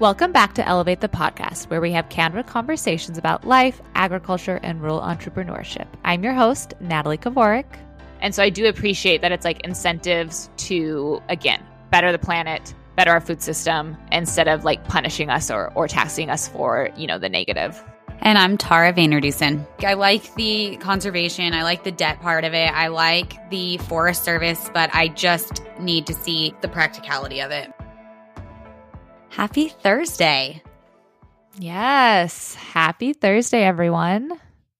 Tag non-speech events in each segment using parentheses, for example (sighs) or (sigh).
Welcome back to Elevate the Podcast, where we have candid conversations about life, agriculture, and rural entrepreneurship. I'm your host, Natalie Kovarik. And so I do appreciate that it's like incentives to, again, better the planet, better our food system, instead of like punishing us or, or taxing us for, you know, the negative. And I'm Tara Vander Dussen. I like the conservation. I like the debt part of it. I like the Forest Service, but I just need to see the practicality of it. Happy Thursday. Yes. Happy Thursday, everyone.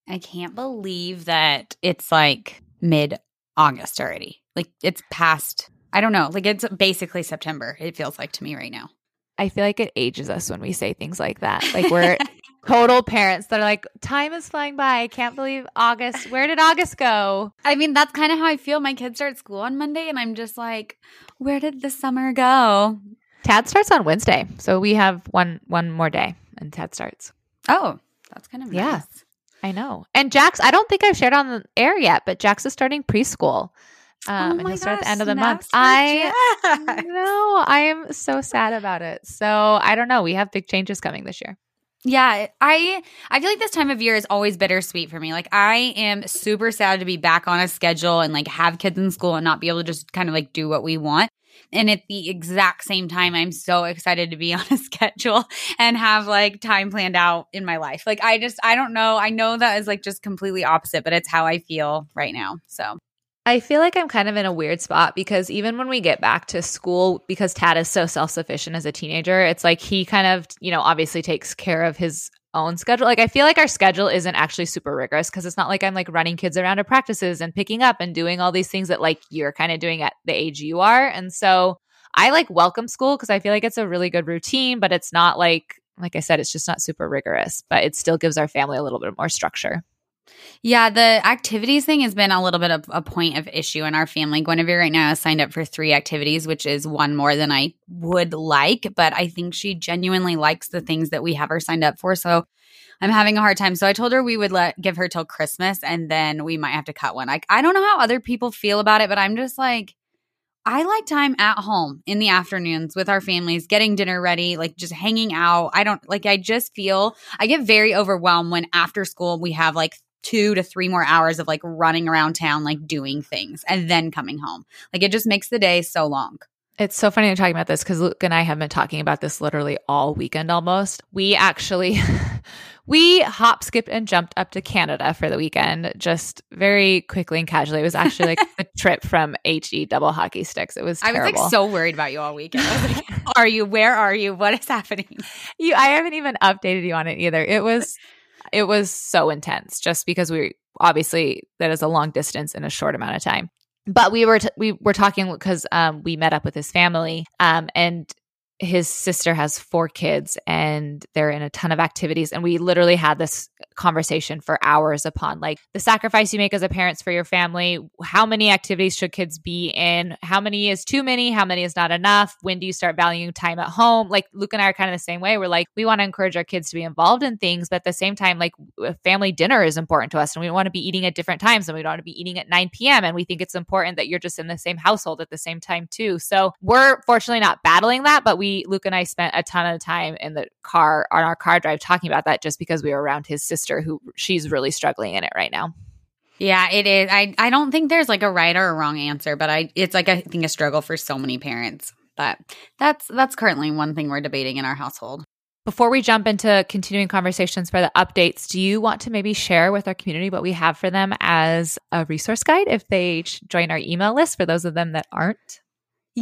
I can't believe that it's like mid August already. Like it's past, I don't know, like it's basically September, it feels like to me right now. I feel like it ages us when we say things like that. Like we're (laughs) total parents that are like, time is flying by. I can't believe August. Where did August go? I mean, that's kind of how I feel. My kids start school on Monday, and I'm just like, where did the summer go? Tad starts on Wednesday, so we have one one more day, and Tad starts. Oh, that's kind of yeah. nice. I know. And Jax, I don't think I've shared on the air yet, but Jax is starting preschool. Um, oh and he'll start at the end of the month. I Jax. know. I am so sad about it. So I don't know. We have big changes coming this year. Yeah, I I feel like this time of year is always bittersweet for me. Like I am super sad to be back on a schedule and like have kids in school and not be able to just kind of like do what we want. And at the exact same time, I'm so excited to be (laughs) on a schedule and have like time planned out in my life. Like I just I don't know. I know that is like just completely opposite, but it's how I feel right now. So I feel like I'm kind of in a weird spot because even when we get back to school, because Tad is so self sufficient as a teenager, it's like he kind of, you know, obviously takes care of his own schedule. Like I feel like our schedule isn't actually super rigorous because it's not like I'm like running kids around to practices and picking up and doing all these things that like you're kind of doing at the age you are. And so I like welcome school because I feel like it's a really good routine, but it's not like, like I said, it's just not super rigorous, but it still gives our family a little bit more structure. Yeah, the activities thing has been a little bit of a point of issue in our family. Guinevere right now has signed up for three activities, which is one more than I would like, but I think she genuinely likes the things that we have her signed up for. So I'm having a hard time. So I told her we would let give her till Christmas and then we might have to cut one. Like I don't know how other people feel about it, but I'm just like I like time at home in the afternoons with our families, getting dinner ready, like just hanging out. I don't like, I just feel I get very overwhelmed when after school we have like two to three more hours of like running around town, like doing things and then coming home. Like it just makes the day so long. It's so funny you're talking about this because Luke and I have been talking about this literally all weekend almost. We actually (laughs) we hop, skipped, and jumped up to Canada for the weekend, just very quickly and casually. It was actually like (laughs) a trip from HE double hockey sticks. It was I was like so worried about you all weekend. I was like, (laughs) are you? Where are you? What is happening? you I haven't even updated you on it either. It was it was so intense just because we obviously that is a long distance in a short amount of time. But we were t- we were talking because um, we met up with his family um, and his sister has four kids and they're in a ton of activities. And we literally had this conversation for hours upon like the sacrifice you make as a parents for your family how many activities should kids be in? How many is too many? How many is not enough? When do you start valuing time at home? Like luke and i are kind of the same way. We're like we want to encourage our kids to be involved in things but at the same time like family dinner is important to us and we want to be eating at different times and we don't want to be eating at 9 p.m and we think it's important that you're just in the same household at the same time too. So we're fortunately not battling that but we luke and i spent a ton of time in the car on our car drive talking about that just because we were around his sister who she's really struggling in it right now Yeah, it is. I I don't think there's like a right or a wrong answer, but I it's like I think a struggle for so many parents. But that's that's currently one thing we're debating in our household. Before we jump into continuing conversations for the updates, do you want to maybe share with our community what we have for them as a resource guide if they join our email list for those of them that aren't?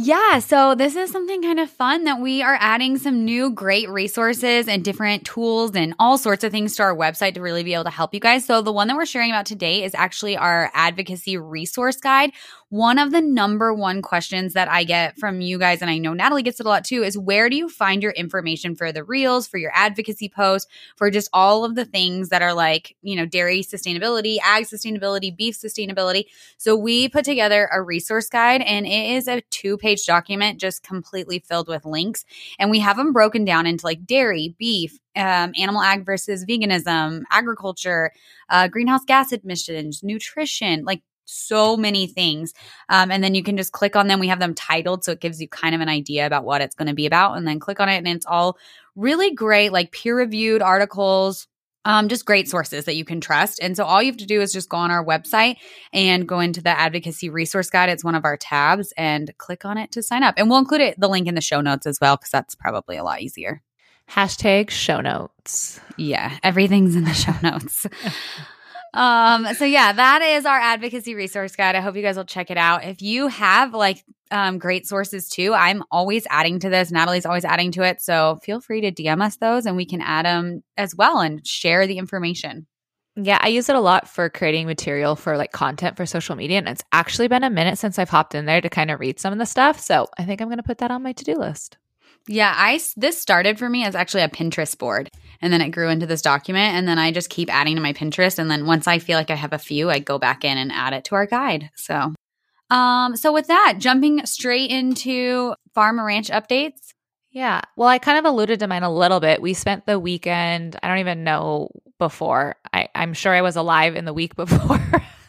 Yeah, so this is something kind of fun that we are adding some new great resources and different tools and all sorts of things to our website to really be able to help you guys. So the one that we're sharing about today is actually our advocacy resource guide. One of the number one questions that I get from you guys, and I know Natalie gets it a lot too, is where do you find your information for the reels, for your advocacy posts, for just all of the things that are like, you know, dairy sustainability, ag sustainability, beef sustainability. So we put together a resource guide and it is a two page document just completely filled with links. And we have them broken down into like dairy, beef, um, animal ag versus veganism, agriculture, uh, greenhouse gas emissions, nutrition, like so many things. Um, and then you can just click on them. We have them titled, so it gives you kind of an idea about what it's going to be about. And then click on it, and it's all really great, like peer reviewed articles. Um, just great sources that you can trust. And so all you have to do is just go on our website and go into the advocacy resource guide. It's one of our tabs and click on it to sign up. And we'll include it, the link in the show notes as well, because that's probably a lot easier. Hashtag show notes. Yeah, everything's in the show notes. (laughs) um so yeah that is our advocacy resource guide i hope you guys will check it out if you have like um, great sources too i'm always adding to this natalie's always adding to it so feel free to dm us those and we can add them as well and share the information yeah, I use it a lot for creating material for like content for social media. And it's actually been a minute since I've hopped in there to kind of read some of the stuff. So I think I'm going to put that on my to do list. Yeah, I this started for me as actually a Pinterest board, and then it grew into this document, and then I just keep adding to my Pinterest, and then once I feel like I have a few, I go back in and add it to our guide. So, um, so with that, jumping straight into farm ranch updates. Yeah, well, I kind of alluded to mine a little bit. We spent the weekend. I don't even know before. I, I'm sure I was alive in the week (laughs) before.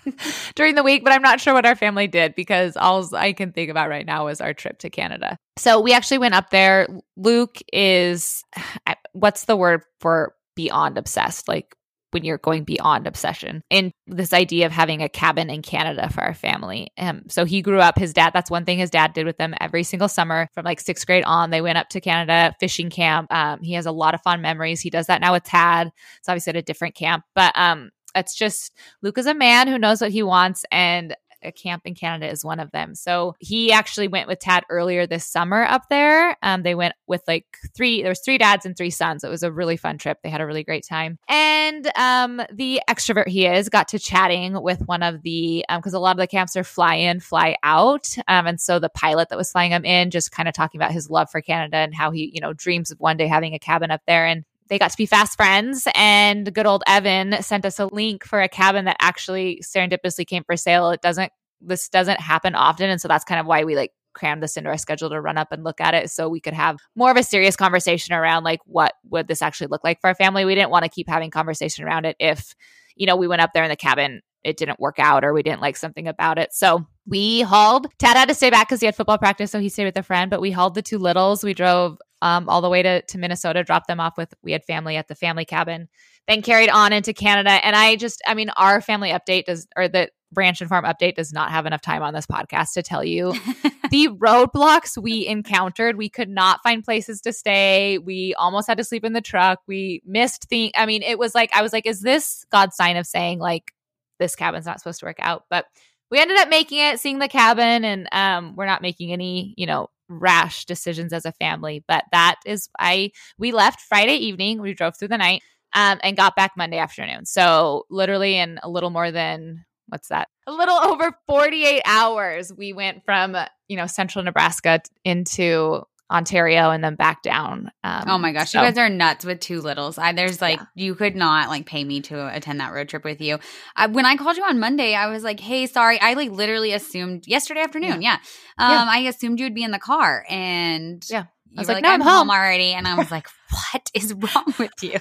(laughs) during the week, but I'm not sure what our family did because all I can think about right now is our trip to Canada. So we actually went up there. Luke is (sighs) what's the word for beyond obsessed? Like when you're going beyond obsession and this idea of having a cabin in Canada for our family. Um, so he grew up, his dad, that's one thing his dad did with them every single summer from like sixth grade on. They went up to Canada fishing camp. Um, he has a lot of fond memories. He does that now with Tad. It's obviously at a different camp, but um, it's just Luke is a man who knows what he wants and a camp in Canada is one of them. So he actually went with Tad earlier this summer up there. Um, they went with like three, there was three dads and three sons. It was a really fun trip. They had a really great time. And um, the extrovert he is got to chatting with one of the, because um, a lot of the camps are fly in, fly out. Um, and so the pilot that was flying him in just kind of talking about his love for Canada and how he, you know, dreams of one day having a cabin up there. And they got to be fast friends and good old evan sent us a link for a cabin that actually serendipitously came for sale. It doesn't this doesn't happen often and so that's kind of why we like crammed this into our schedule to run up and look at it so we could have more of a serious conversation around like what would this actually look like for our family. We didn't want to keep having conversation around it if you know we went up there in the cabin it didn't work out or we didn't like something about it. So we hauled tad had to stay back because he had football practice so he stayed with a friend but we hauled the two littles. We drove um, all the way to, to Minnesota, dropped them off with, we had family at the family cabin, then carried on into Canada. And I just, I mean, our family update does, or the branch and farm update does not have enough time on this podcast to tell you (laughs) the roadblocks we encountered. We could not find places to stay. We almost had to sleep in the truck. We missed the, I mean, it was like, I was like, is this God's sign of saying like, this cabin's not supposed to work out? But we ended up making it, seeing the cabin, and um, we're not making any, you know, rash decisions as a family. But that is, I we left Friday evening. We drove through the night um, and got back Monday afternoon. So literally in a little more than what's that? A little (laughs) over 48 hours. We went from you know central Nebraska into Ontario and then back down. Um, oh my gosh, so. you guys are nuts with two littles. I, there's like yeah. you could not like pay me to attend that road trip with you. I, when I called you on Monday, I was like, "Hey, sorry." I like literally assumed yesterday afternoon. Yeah, yeah. Um, yeah. I assumed you would be in the car, and yeah, I was like, like, "No, I'm, I'm home. home already," and I was like, (laughs) "What is wrong with you?"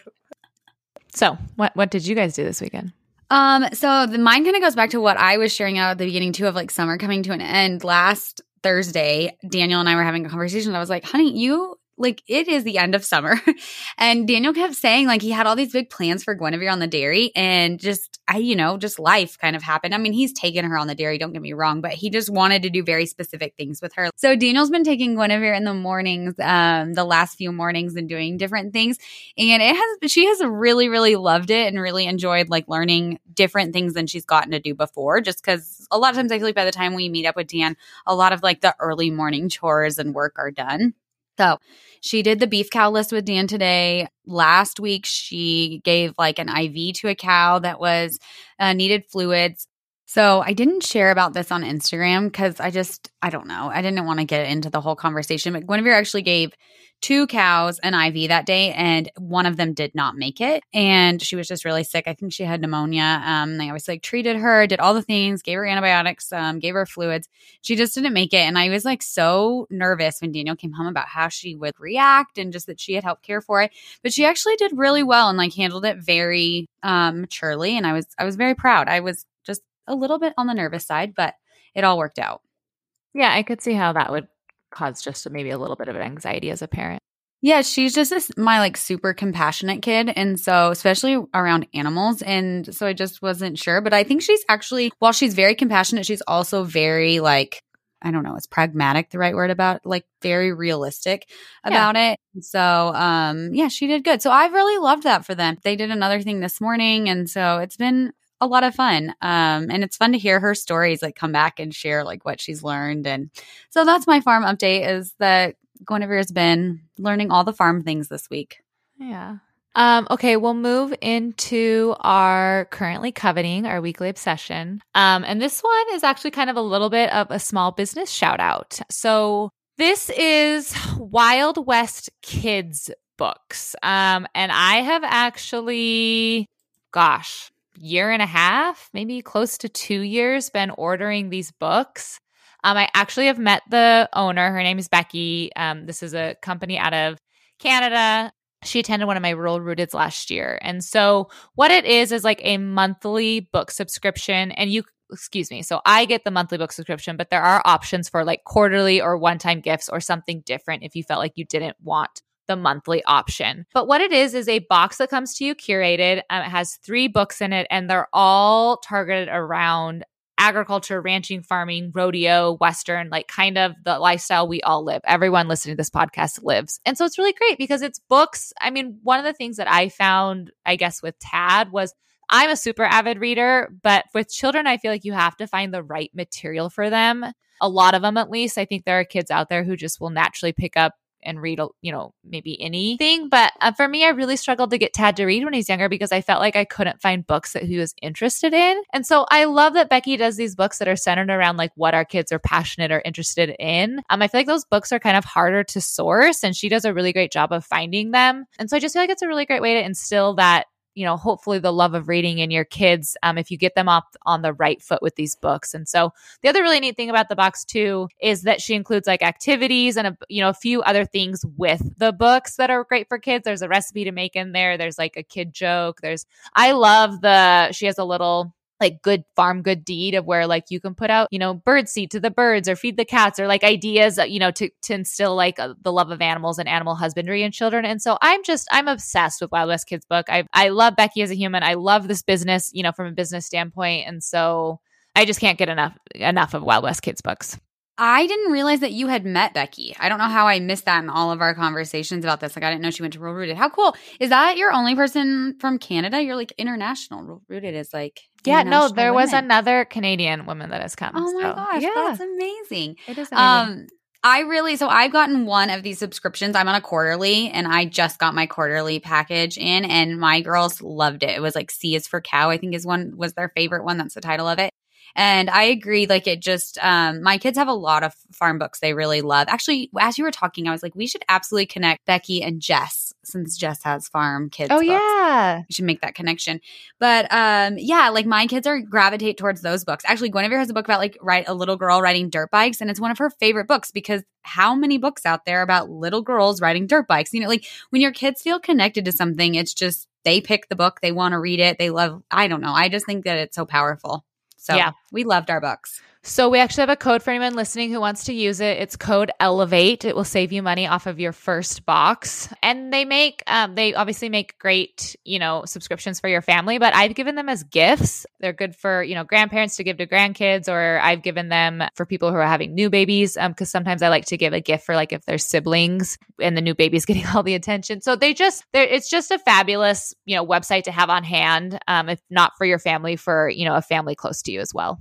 So, what what did you guys do this weekend? Um, so the mine kind of goes back to what I was sharing out at the beginning too of like summer coming to an end. Last Thursday, Daniel and I were having a conversation. I was like, honey, you like it is the end of summer. (laughs) and Daniel kept saying like he had all these big plans for Guinevere on the dairy and just I, you know, just life kind of happened. I mean, he's taken her on the dairy, don't get me wrong, but he just wanted to do very specific things with her. So Daniel's been taking Guinevere in the mornings, um, the last few mornings and doing different things. And it has she has really, really loved it and really enjoyed like learning different things than she's gotten to do before. Just because a lot of times I feel like by the time we meet up with Dan, a lot of like the early morning chores and work are done. So she did the beef cow list with Dan today. Last week, she gave like an IV to a cow that was uh, needed fluids. So I didn't share about this on Instagram because I just, I don't know. I didn't want to get into the whole conversation. But Guinevere actually gave two cows an IV that day, and one of them did not make it. And she was just really sick. I think she had pneumonia. Um, they always like treated her, did all the things, gave her antibiotics, um, gave her fluids. She just didn't make it. And I was like so nervous when Daniel came home about how she would react and just that she had helped care for it. But she actually did really well and like handled it very um maturely. And I was I was very proud. I was just a little bit on the nervous side, but it all worked out. Yeah, I could see how that would cause just maybe a little bit of anxiety as a parent. Yeah, she's just this, my like super compassionate kid. And so, especially around animals. And so I just wasn't sure. But I think she's actually, while she's very compassionate, she's also very like, I don't know, is pragmatic the right word about like very realistic about yeah. it. So, um, yeah, she did good. So I've really loved that for them. They did another thing this morning. And so it's been a lot of fun. Um, and it's fun to hear her stories, like come back and share like what she's learned. And so that's my farm update is that Guinevere has been learning all the farm things this week. Yeah. Um, okay, we'll move into our currently coveting, our weekly obsession. Um, and this one is actually kind of a little bit of a small business shout out. So this is Wild West Kidz books. Um, and I have actually, gosh, year and a half, maybe close to two years, been ordering these books. Um, I actually have met the owner. Her name is Becky. Um, this is a company out of Canada. She attended one of my Rural Rooteds last year. And so, what it is is like a monthly book subscription. And you, excuse me, so I get the monthly book subscription, but there are options for like quarterly or one time gifts or something different if you felt like you didn't want the monthly option. But what it is is a box that comes to you curated. Um, it has three books in it, and they're all targeted around agriculture, ranching, farming, rodeo, Western, like kind of the lifestyle we all live. Everyone listening to this podcast lives. And so it's really great because it's books. I mean, one of the things that I found, I guess, with Tad was I'm a super avid reader, but with children, I feel like you have to find the right material for them. A lot of them, at least. I think there are kids out there who just will naturally pick up and read, you know, maybe anything. But uh, for me, I really struggled to get Tad to read when he's younger because I felt like I couldn't find books that he was interested in. And so I love that Becky does these books that are centered around like what our kids are passionate or interested in. Um, I feel like those books are kind of harder to source, and she does a really great job of finding them. And so I just feel like it's a really great way to instill that you know, hopefully the love of reading in your kids um, if you get them off on the right foot with these books. And so the other really neat thing about the box too is that she includes like activities and a you know a few other things with the books that are great for kids. There's a recipe to make in there. There's like a kid joke. There's I love the she has a little like good farm good deed of where like you can put out you know bird seed to the birds or feed the cats or like ideas you know to to instill like uh, the love of animals and animal husbandry in children. And so i'm just i'm obsessed with wild west kidz book. I i love becky as a human. I love this business you know from a business standpoint. And so i just can't get enough enough of wild west kidz books I didn't realize that you had met Becky. I don't know how I missed that in all of our conversations about this. Like, I didn't know she went to Rural Rooted. How cool. Is that your only person from Canada? You're like international. Rural Rooted is like. Yeah, no, there women. was another Canadian woman that has come. Oh my so. gosh. Yeah. That's amazing. It is amazing. Um, I really, so I've gotten one of these subscriptions. I'm on a quarterly and I just got my quarterly package in and my girls loved it. It was like C is for cow, I think is one, was their favorite one. That's the title of it. And I agree. Like it just, um, my kids have a lot of farm books they really love. Actually, as you were talking, I was like, we should absolutely connect Becky and Jess since Jess has farm kids. Oh books. yeah, we should make that connection. But um, yeah, like my kids are gravitate towards those books. Actually, Guinevere has a book about like right a little girl riding dirt bikes, and it's one of her favorite books because how many books out there about little girls riding dirt bikes? You know, like when your kids feel connected to something, it's just they pick the book, they want to read it, they love. I don't know. I just think that it's so powerful. So yeah. we loved our books. So we actually have a code for anyone listening who wants to use it. It's code Elevate. It will save you money off of your first box. And they make, um, they obviously make great, you know, subscriptions for your family. But I've given them as gifts. They're good for you know grandparents to give to grandkids, or I've given them for people who are having new babies. Um, because sometimes I like to give a gift for like if they're siblings and the new baby's (laughs) getting all the attention. So they just, they it's just a fabulous, you know, website to have on hand. Um, if not for your family, for you know a family close to you as well.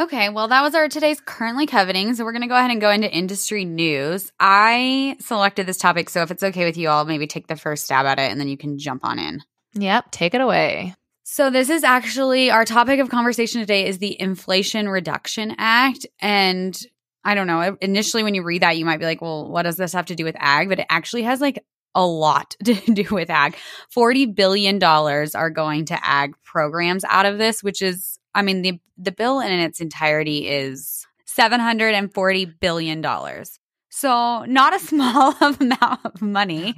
Okay, well, that was our today's currently coveting. So we're going to go ahead and go into industry news. I selected this topic, so if it's okay with you, I'll maybe take the first stab at it and then you can jump on in. Yep, take it away. So this is actually our topic of conversation today is the Inflation Reduction Act and I don't know, initially when you read that you might be like, "Well, what does this have to do with ag?" But it actually has like a lot (laughs) to do with ag. 40 billion dollars are going to ag programs out of this, which is I mean, the the bill in its entirety is seven hundred and forty billion dollars. So not a (laughs) small amount of money.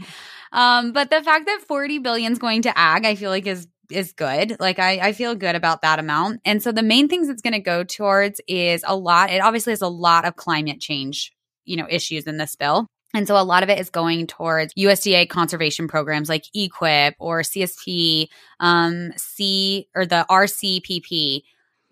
Um, but the fact that 40 billion is going to ag, I feel like is is good. Like I, I feel good about that amount. And so the main things it's going to go towards is a lot. It obviously has a lot of climate change, you know, issues in this bill. And so a lot of it is going towards USDA conservation programs like EQIP or CSP, um, C or the RCPP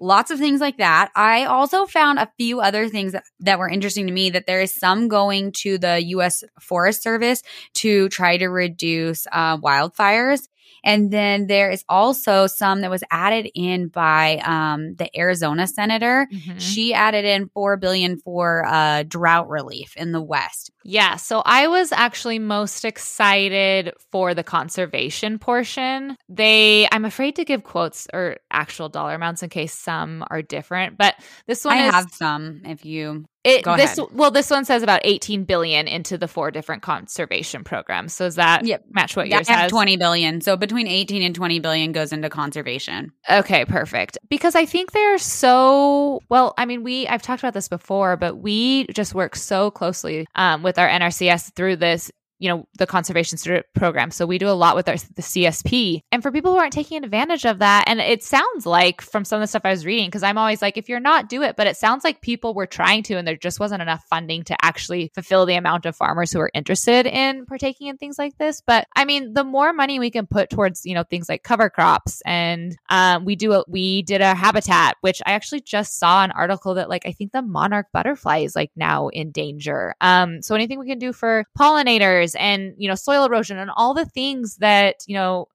lots of things like that. I also found a few other things that, that were interesting to me that there is some going to the US Forest Service to try to reduce uh, wildfires. And then there is also some that was added in by um, the Arizona senator. Mm-hmm. She added in four billion for uh, drought relief in the West. Yeah, so I was actually most excited for the conservation portion. They, I'm afraid to give quotes or actual dollar amounts in case some are different, but this one I is, have some. If you it, Go this ahead. well, this one says about 18 billion into the four different conservation programs. So does that yep. match what yours has? 20 billion. So between 18 and 20 billion goes into conservation. Okay, perfect. Because I think they're so well. I mean, we I've talked about this before, but we just work so closely um, with our NRCS through this you know the conservation program. So we do a lot with our the csp and for people who aren't taking advantage of that and it sounds like from some of the stuff i was reading because i'm always like if you're not do it. But it sounds like people were trying to and there just wasn't enough funding to actually fulfill the amount of farmers who are interested in partaking in things like this. But i mean the more money we can put towards you know things like cover crops and um, we do a, we did a habitat which i actually just saw an article that like i think the monarch butterfly is like now in danger. Um, so anything we can do for pollinators and you know soil erosion and all the things that you know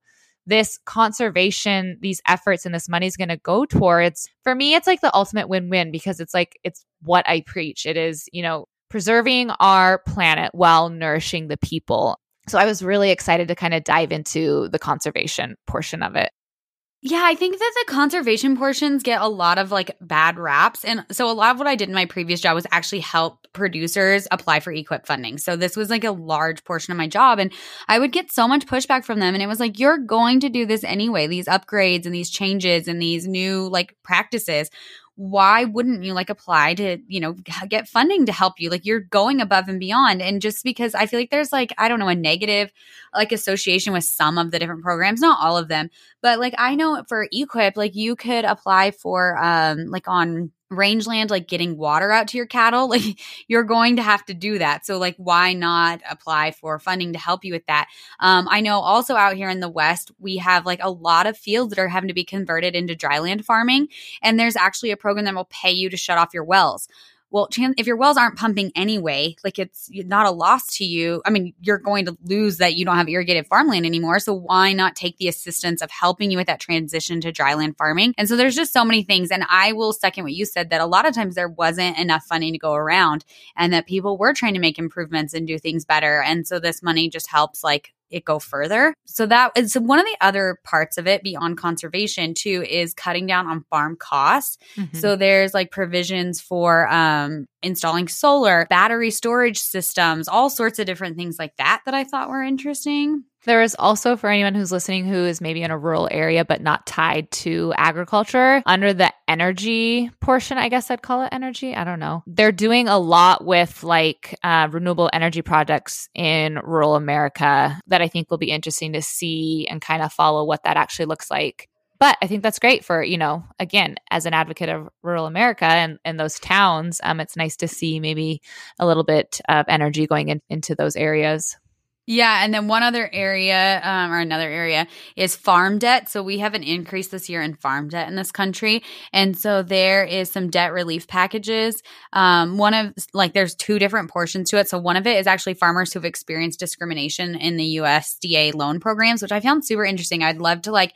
this conservation these efforts and this money is going to go towards for me it's like the ultimate win-win because it's like it's what i preach. It is you know preserving our planet while nourishing the people. So i was really excited to kind of dive into the conservation portion of it yeah, I think that the conservation portions get a lot of like bad raps. And so a lot of what I did in my previous job was actually help producers apply for EQIP funding. So this was like a large portion of my job. And I would get so much pushback from them. And it was like, you're going to do this anyway, these upgrades and these changes and these new like practices why wouldn't you like apply to, you know, get funding to help you? Like you're going above and beyond. And just because I feel like there's like, I don't know, a negative like association with some of the different programs, not all of them, but like I know for EQIP, like you could apply for um like on rangeland like getting water out to your cattle (laughs) like you're going to have to do that. So like why not apply for funding to help you with that? Um, i know also out here in the west we have like a lot of fields that are having to be converted into dryland farming and there's actually a program that will pay you to shut off your wells well, if your wells aren't pumping anyway, like it's not a loss to you. I mean, you're going to lose that you don't have irrigated farmland anymore. So why not take the assistance of helping you with that transition to dryland farming? And so there's just so many things. And I will second what you said that a lot of times there wasn't enough funding to go around and that people were trying to make improvements and do things better. And so this money just helps like it go further. So that is one of the other parts of it beyond conservation too is cutting down on farm costs. Mm-hmm. So there's like provisions for um installing solar, battery storage systems, all sorts of different things like that that I thought were interesting. There is also for anyone who's listening who is maybe in a rural area but not tied to agriculture, under the energy portion, I guess I'd call it energy. I don't know. They're doing a lot with like uh, renewable energy projects in rural America that I think will be interesting to see and kind of follow what that actually looks like but I think that's great for, you know, again, as an advocate of rural America and, and those towns, um, it's nice to see maybe a little bit of energy going in, into those areas. Yeah, and then one other area, um, or another area, is farm debt. So we have an increase this year in farm debt in this country, and so there is some debt relief packages. Um, one of like there's two different portions to it. So one of it is actually farmers who've experienced discrimination in the USDA loan programs, which I found super interesting. I'd love to like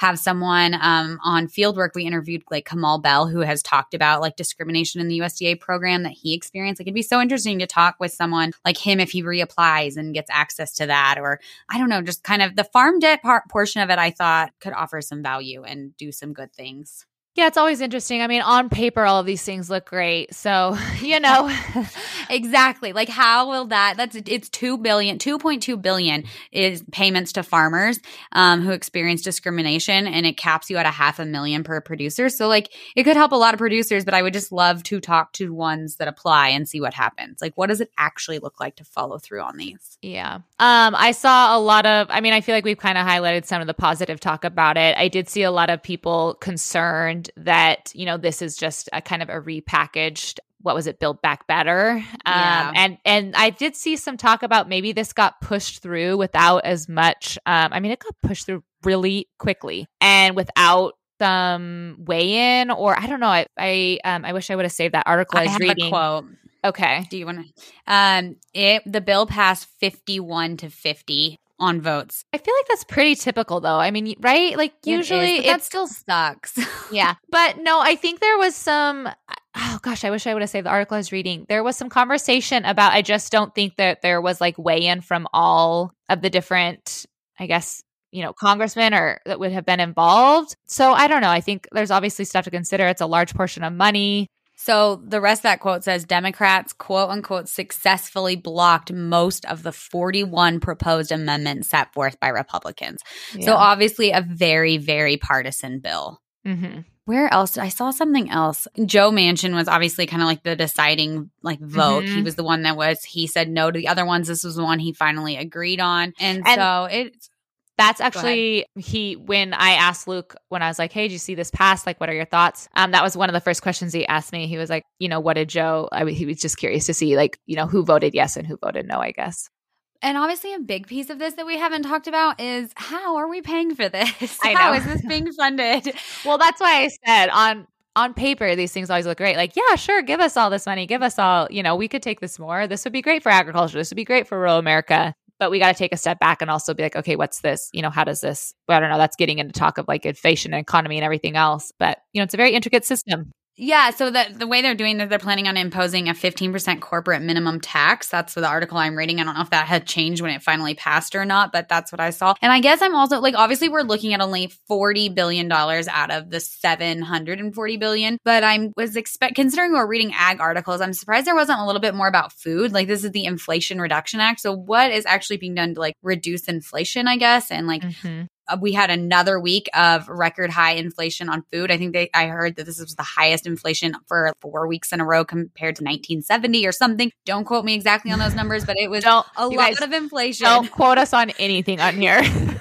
have someone um, on fieldwork. We interviewed like Kamal Bell, who has talked about like discrimination in the USDA program that he experienced. Like it'd be so interesting to talk with someone like him if he reapplies and gets access to that, or I don't know, just kind of the farm debt part portion of it. I thought could offer some value and do some good things. Yeah, it's always interesting. I mean, on paper, all of these things look great. So, (laughs) you know, (laughs) exactly. Like, how will that? That's it's two billion, two point two billion is payments to farmers um, who experience discrimination, and it caps you at a half a million per producer. So, like, it could help a lot of producers, but I would just love to talk to ones that apply and see what happens. Like, what does it actually look like to follow through on these? Yeah. Um, I saw a lot of. I mean, I feel like we've kind of highlighted some of the positive talk about it. I did see a lot of people concerned that you know this is just a kind of a repackaged what was it build back better um, Yeah. and and i did see some talk about maybe this got pushed through without as much um, i mean it got pushed through really quickly and without some weigh in or i don't know i i um i wish i would have saved that article i, I was have reading a quote. okay Do you want to? Um, it the bill passed fifty-one to fifty on votes. i feel like that's pretty typical though i mean right like It is, usually but that still sucks. (laughs) yeah. But no, I think there was some oh gosh, I wish I would have saved the article I was reading. There was some conversation about I just don't think that there was like weigh in from all of the different, I guess, you know, congressmen or that would have been involved. So I don't know. I think there's obviously stuff to consider. It's a large portion of money. So the rest of that quote says Democrats, quote unquote, successfully blocked most of the 41 proposed amendments set forth by Republicans. So obviously a very, very partisan bill. Mm-hmm. Where else? I saw something else. Joe Manchin was obviously kind of like the deciding like vote. He Mhm. was the one that was he said no to the other ones. This was the one he finally agreed on. And, And- so it's That's actually he when I asked Luke when I was like, "Hey, did you see this pass? Like, what are your thoughts?" Um, that was one of the first questions he asked me. He was like, "You know, what did Joe?" I, he was just curious to see, like, you know, who voted yes and who voted no. I guess. And obviously, a big piece of this that we haven't talked about is how are we paying for this? I (laughs) How know. is this being funded? (laughs) Well, that's why I said on on paper these things always look great. Like, yeah, sure, give us all this money, give us all. You know, we could take this more. This would be great for agriculture. This would be great for rural America. But we got to take a step back and also be like, okay, what's this? You know, how does this? Well, I don't know. That's getting into talk of like inflation and economy and everything else. But you know, it's a very intricate system. Yeah, so the the way they're doing that, they're planning on imposing a fifteen percent corporate minimum tax. That's the article I'm reading. I don't know if that had changed when it finally passed or not, but that's what I saw. And I guess I'm also like, obviously, we're looking at only forty billion dollars out of the seven hundred and forty billion. But I was expect considering we're reading ag articles, I'm surprised there wasn't a little bit more about food. Like this is the Inflation Reduction Act, so what is actually being done to like reduce inflation? I guess and like Mhm. Uh, we had another week of record high inflation on food. I think they I heard that this was the highest inflation for four weeks in a row compared to 1970 or something. Don't quote me exactly on those numbers, but it was (laughs) a lot of inflation. don't quote us on anything on here. (laughs)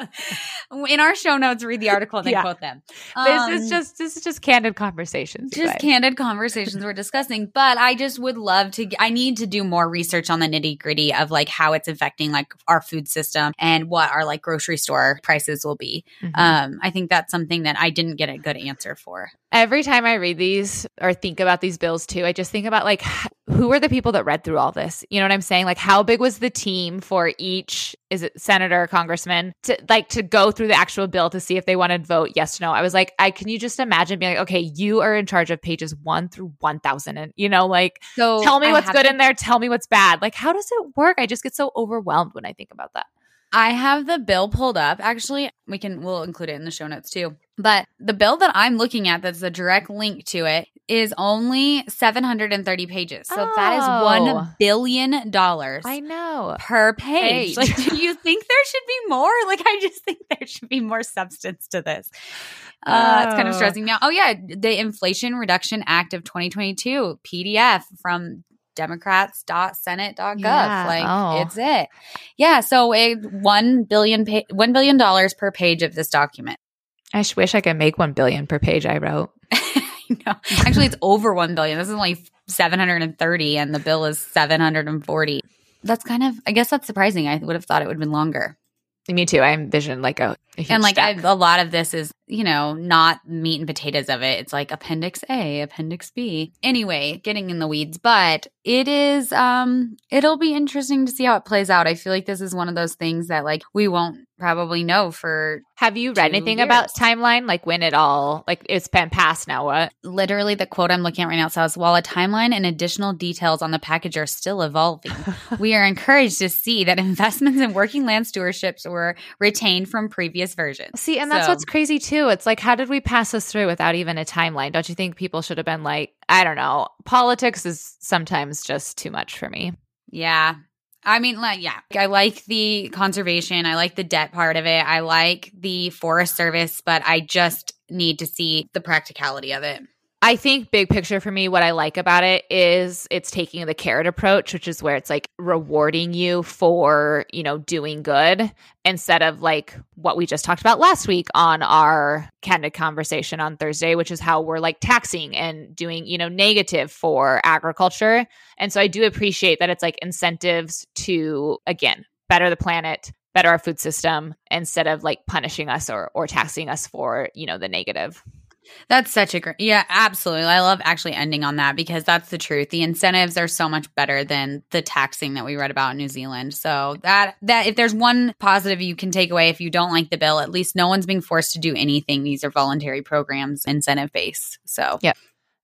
(laughs) in our show notes, read the (laughs) article and then Yeah. quote them. this Um, is just this is just candid conversations. just guys. candid conversations we're (laughs) discussing but i just would love to i need to do more research on the nitty gritty of like how it's affecting like our food system and what our like grocery store prices will be Mhm. um i think that's something that i didn't get a good answer for Every time I read these or think about these bills too, I just think about like who are the people that read through all this? You know what I'm saying? Like how big was the team for each is it senator, or congressman to like to go through the actual bill to see if they wanted to vote yes or no? I was like, I can you just imagine being like, okay, you are in charge of pages 1 through 1000 and you know like so tell me I what's good the- in there, tell me what's bad. Like how does it work? I just get so overwhelmed when I think about that. I have the bill pulled up. Actually, we can we'll include it in the show notes too. But the bill that I'm looking at that's a direct link to it is only 730 pages. So that is Oh. 1 billion dollars I know. per page. Page. Like do you (laughs) think there should be more? Like I just think there should be more substance to this. Uh, it's kind of Oh. stressing me out. Oh yeah, the Inflation Reduction Act of 2022 PDF from democrats.senate.gov Yeah. like Oh. it's it yeah so a 1 billion pa- 1 billion dollars per page of this document I sh- wish I could make 1 billion per page I wrote. (laughs) no actually it's over 1 billion. This is only 730 and the bill is 740 that's kind of i guess that's surprising. I would have thought it would have been longer. Me too. I envisioned like a, a huge and like I, a lot of this is you know not meat and potatoes of it it's like appendix a appendix b anyway getting in the weeds but it is um it'll be interesting to see how it plays out i feel like this is one of those things that like we won't probably know for Have you read anything about timeline? Like when it all like it's been passed now? What? literally the quote i'm looking at right now says while a timeline and additional details on the package are still evolving (laughs) we are encouraged to see that investments in working land stewardships were retained from previous versions See, and that's So- what's crazy too. Too. It's like, how did we pass this through without even a timeline? Don't you think people should have been like, I don't know, politics is sometimes just too much for me. Yeah. I mean, like, yeah, I like the conservation. I like the debt part of it. I like the Forest Service, but I just need to see the practicality of it. I think big picture for me, what I like about it is it's taking the carrot approach, which is where it's like rewarding you for, you know, doing good instead of like what we just talked about last week on our candid conversation on Thursday, which is how we're like taxing and doing, you know, negative for agriculture. And so I do appreciate that it's like incentives to, again, better the planet, better our food system instead of like punishing us or, or taxing us for, you know, the negative. That's such a great, yeah, absolutely. I love actually ending on that because that's the truth. The incentives are so much better than the taxing that we read about in New Zealand. So that that if there's one positive you can take away if you don't like the bill, at least no one's being forced to do anything. These are voluntary programs, incentive based. So yeah,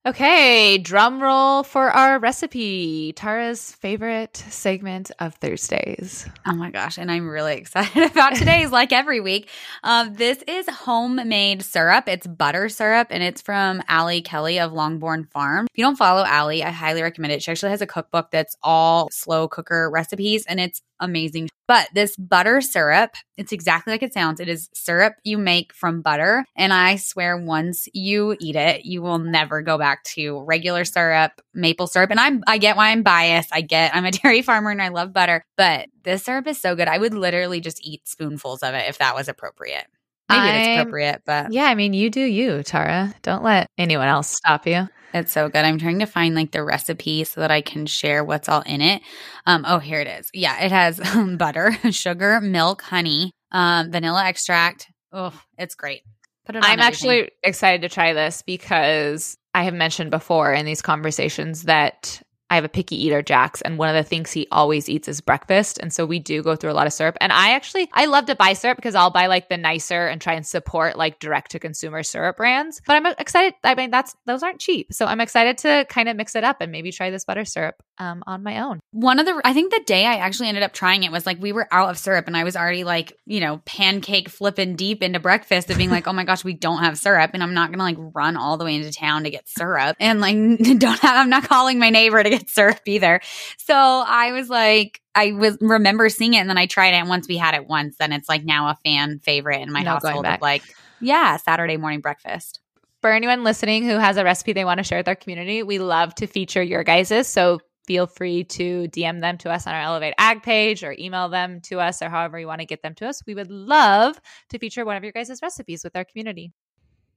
Okay, drum roll for our recipe. Tara's favorite segment of Thursdays. Oh my gosh, and I'm really (laughs) excited about today's like every week. Uh, this is homemade syrup. It's butter syrup and it's from Allie Kelly of Longbourn Farm. If you don't follow Allie, I highly recommend it. She actually has a cookbook that's all slow cooker recipes and it's amazing. But this butter syrup, it's exactly like it sounds. It is syrup you make from butter. And I swear, once you eat it, you will never go back to regular syrup, maple syrup. And I'm, I get why I'm biased. I get I'm a (laughs) dairy farmer and I love butter, but this syrup is so good. I would literally just eat spoonfuls of it if that was appropriate. Maybe it's appropriate, but yeah, I mean, you do you, Tara. Don't let anyone else stop you. It's so good. I'm trying to find like the recipe so that I can share what's all in it. Um, oh, here it is. Yeah, it has (laughs) butter, (laughs) sugar, milk, honey, um, vanilla extract. Oh, it's great. Put it I'm everything. actually excited to try this because I have mentioned before in these conversations that I have a picky eater, Jax, and one of the things he always eats is breakfast. And so we do go through a lot of syrup. And I actually, I love to buy syrup because I'll buy like the nicer and try and support like direct to consumer syrup brands. But I'm excited. I mean, that's, those aren't cheap. So I'm excited to kind of mix it up and maybe try this butter syrup um, on my own. One of the, I think the day I actually ended up trying it was like we were out of syrup and I was already like, you know, pancake flipping deep into breakfast of being like, oh my gosh, we don't have syrup. And I'm not going to like run all the way into town to get syrup and like (laughs) don't have, I'm not calling my neighbor to get syrup either. So I was like, I was remember seeing it and then I tried it. And once we had it once, then it's like now a fan favorite in my no household. Of like, yeah, Saturday morning breakfast. For anyone listening who has a recipe they want to share with our community, we love to feature your guys's. So feel free to DM them to us on our Elevate Ag page or email them to us or however you want to get them to us. We would love to feature one of your guys' recipes with our community.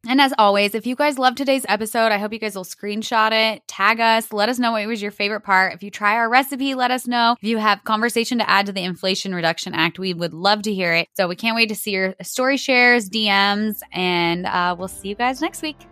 And as always, if you guys love today's episode, I hope you guys will screenshot it, tag us, let us know what was your favorite part. If you try our recipe, let us know. If you have conversation to add to the Inflation Reduction Act, we would love to hear it. So we can't wait to see your story shares, DMs, and uh, we'll see you guys next week.